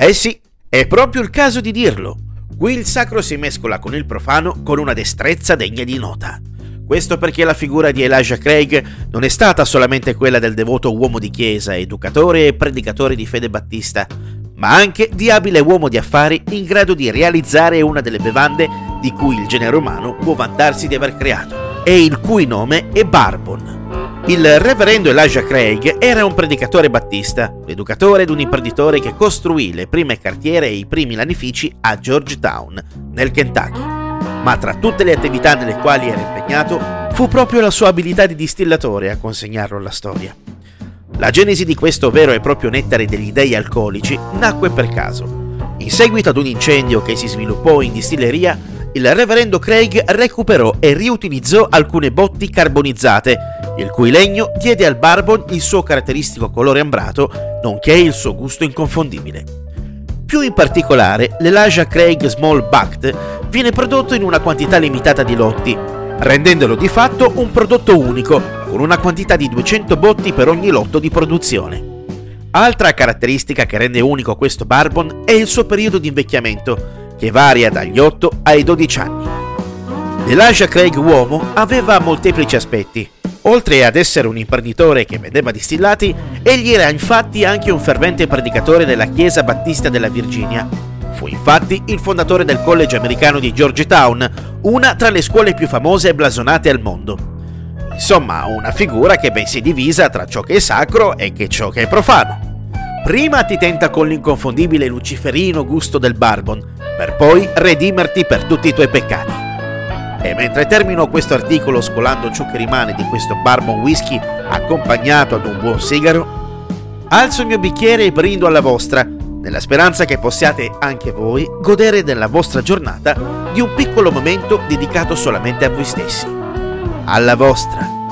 Eh sì, è proprio il caso di dirlo. Qui il sacro si mescola con il profano con una destrezza degna di nota. Questo perché la figura di Elijah Craig non è stata solamente quella del devoto uomo di chiesa, educatore e predicatore di fede battista, ma anche di abile uomo di affari in grado di realizzare una delle bevande di cui il genere umano può vantarsi di aver creato, e il cui nome è Barbon. Il reverendo Elijah Craig era un predicatore battista, educatore ed un imprenditore che costruì le prime cartiere e i primi lanifici a Georgetown, nel Kentucky. Ma tra tutte le attività nelle quali era impegnato, fu proprio la sua abilità di distillatore a consegnarlo alla storia. La genesi di questo vero e proprio nettare degli dei alcolici nacque per caso. In seguito ad un incendio che si sviluppò in distilleria, il reverendo Craig recuperò e riutilizzò alcune botti carbonizzate, il cui legno diede al barbon il suo caratteristico colore ambrato, nonché il suo gusto inconfondibile. Più in particolare, l'Elijah Craig Small Bucket viene prodotto in una quantità limitata di lotti, rendendolo di fatto un prodotto unico, con una quantità di 200 botti per ogni lotto di produzione. Altra caratteristica che rende unico questo barbon è il suo periodo di invecchiamento, che varia dagli 8 ai 12 anni. Elijah Craig uomo aveva molteplici aspetti. Oltre ad essere un imprenditore che vendeva distillati, egli era infatti anche un fervente predicatore della Chiesa Battista della Virginia. Fu infatti il fondatore del College americano di Georgetown, una tra le scuole più famose e blasonate al mondo. Insomma, una figura che ben si divisa tra ciò che è sacro e ciò che è profano. Prima ti tenta con l'inconfondibile luciferino gusto del barbon, per poi redimerti per tutti i tuoi peccati. E mentre termino questo articolo scolando ciò che rimane di questo barbon whisky accompagnato ad un buon sigaro, alzo il mio bicchiere e brindo alla vostra, nella speranza che possiate anche voi godere della vostra giornata di un piccolo momento dedicato solamente a voi stessi alla vostra